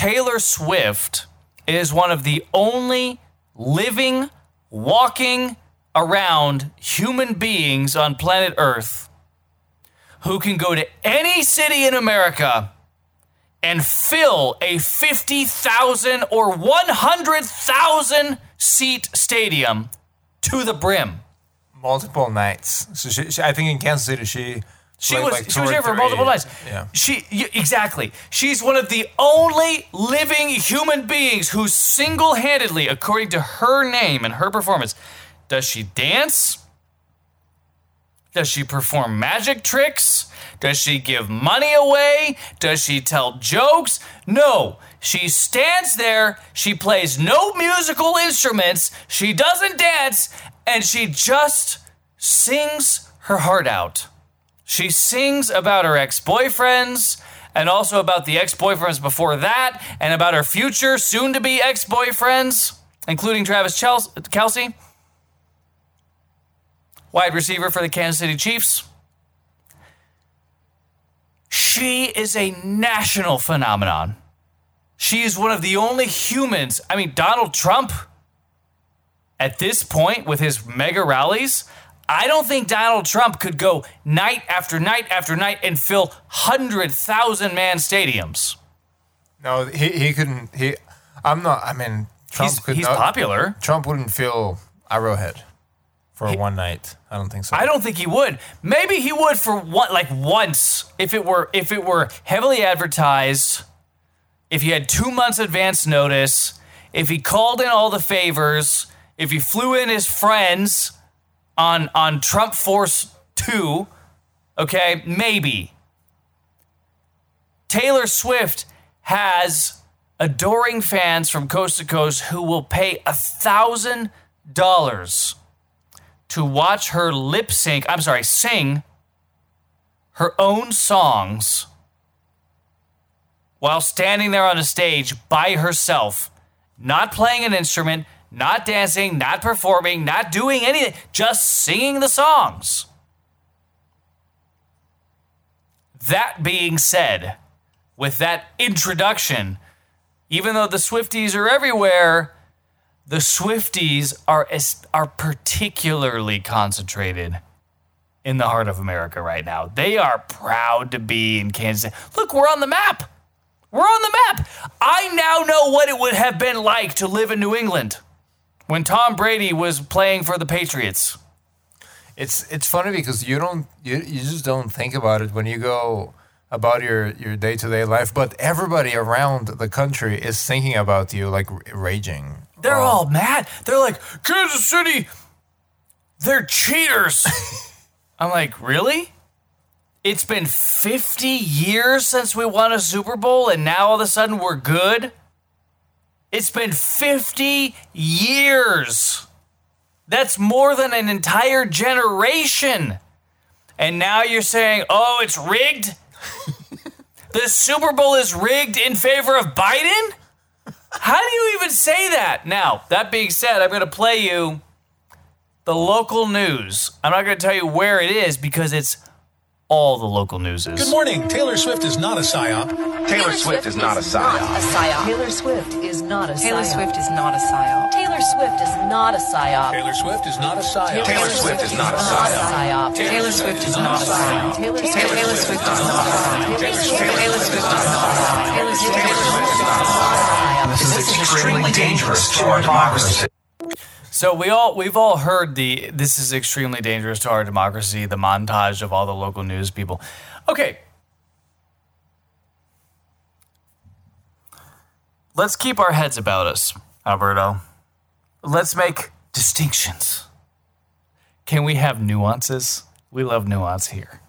Taylor Swift is one of the only living, walking around human beings on planet Earth who can go to any city in America and fill a 50,000 or 100,000 seat stadium to the brim. multiple nights. So she, she I think in Kansas City she She played was like she was here for multiple nights. Yeah. She y- exactly. She's one of the only living human beings who single-handedly, according to her name and her performance, does she dance? Does she perform magic tricks? Does she give money away? Does she tell jokes? No. She stands there, she plays no musical instruments, she doesn't dance, and she just sings her heart out. She sings about her ex boyfriends and also about the ex boyfriends before that and about her future soon to be ex boyfriends, including Travis Kelce, wide receiver for the Kansas City Chiefs. She is a national phenomenon. She is one of the only humans. I mean, Donald Trump, at this point with his mega rallies, I don't think Donald Trump could go night after night after night and fill 100,000 man stadiums. No, he he couldn't. He, I'm not. I mean, Trump He's, could. he's not- popular. Trump wouldn't fill Arrowhead for one night. I don't think so. I don't think he would. Maybe he would for one, like once, if it were if it were heavily advertised, if he had two months advance notice, if he called in all the favors, if he flew in his friends on on Trump Force Two, okay, maybe. Taylor Swift has adoring fans from coast to coast who will pay a thousand dollars to watch her lip sync, I'm sorry, sing her own songs while standing there on a stage by herself, not playing an instrument, not dancing, not performing, not doing anything, just singing the songs. That being said, with that introduction, even though the Swifties are everywhere, the Swifties are are particularly concentrated in the heart of America right now. They are proud to be in Kansas. Look, we're on the map. We're on the map. I now know what it would have been like to live in New England when Tom Brady was playing for the Patriots. It's it's funny because you don't you, you just don't think about it when you go about your your day to day life, but everybody around the country is thinking about you like r- raging. They're um, all mad. They're like, Kansas City, they're cheaters. I'm like, really? It's been 50 years since we won a Super Bowl and now all of a sudden we're good? It's been 50 years. That's more than an entire generation. And now you're saying, oh, it's rigged? the Super Bowl is rigged in favor of Biden? How do you even say that? Now, that being said, I'm going to play you the local news. I'm not going to tell you where it is because it's all the local news is. Good morning. Taylor Swift is not a psyop. Taylor Swift is not a psyop. A psyop. Taylor Swift is not a Taylor psyop. Swift is not a psyop. Taylor Swift is not a psyop. Taylor Swift is not a psyop. Taylor Swift is not a psyop. psyop. Taylor Swift is not a psyop. Taylor Taylor Swift is not a psyop. Taylor Swift is not a psyop. Taylor Swift is not a psyop. This is extremely dangerous to our democracy. So we all we've all heard the this is extremely dangerous to our democracy, the montage of all the local news people. Okay. Let's keep our heads about us, Alberto. Let's make distinctions. Can we have nuances? We love nuance here.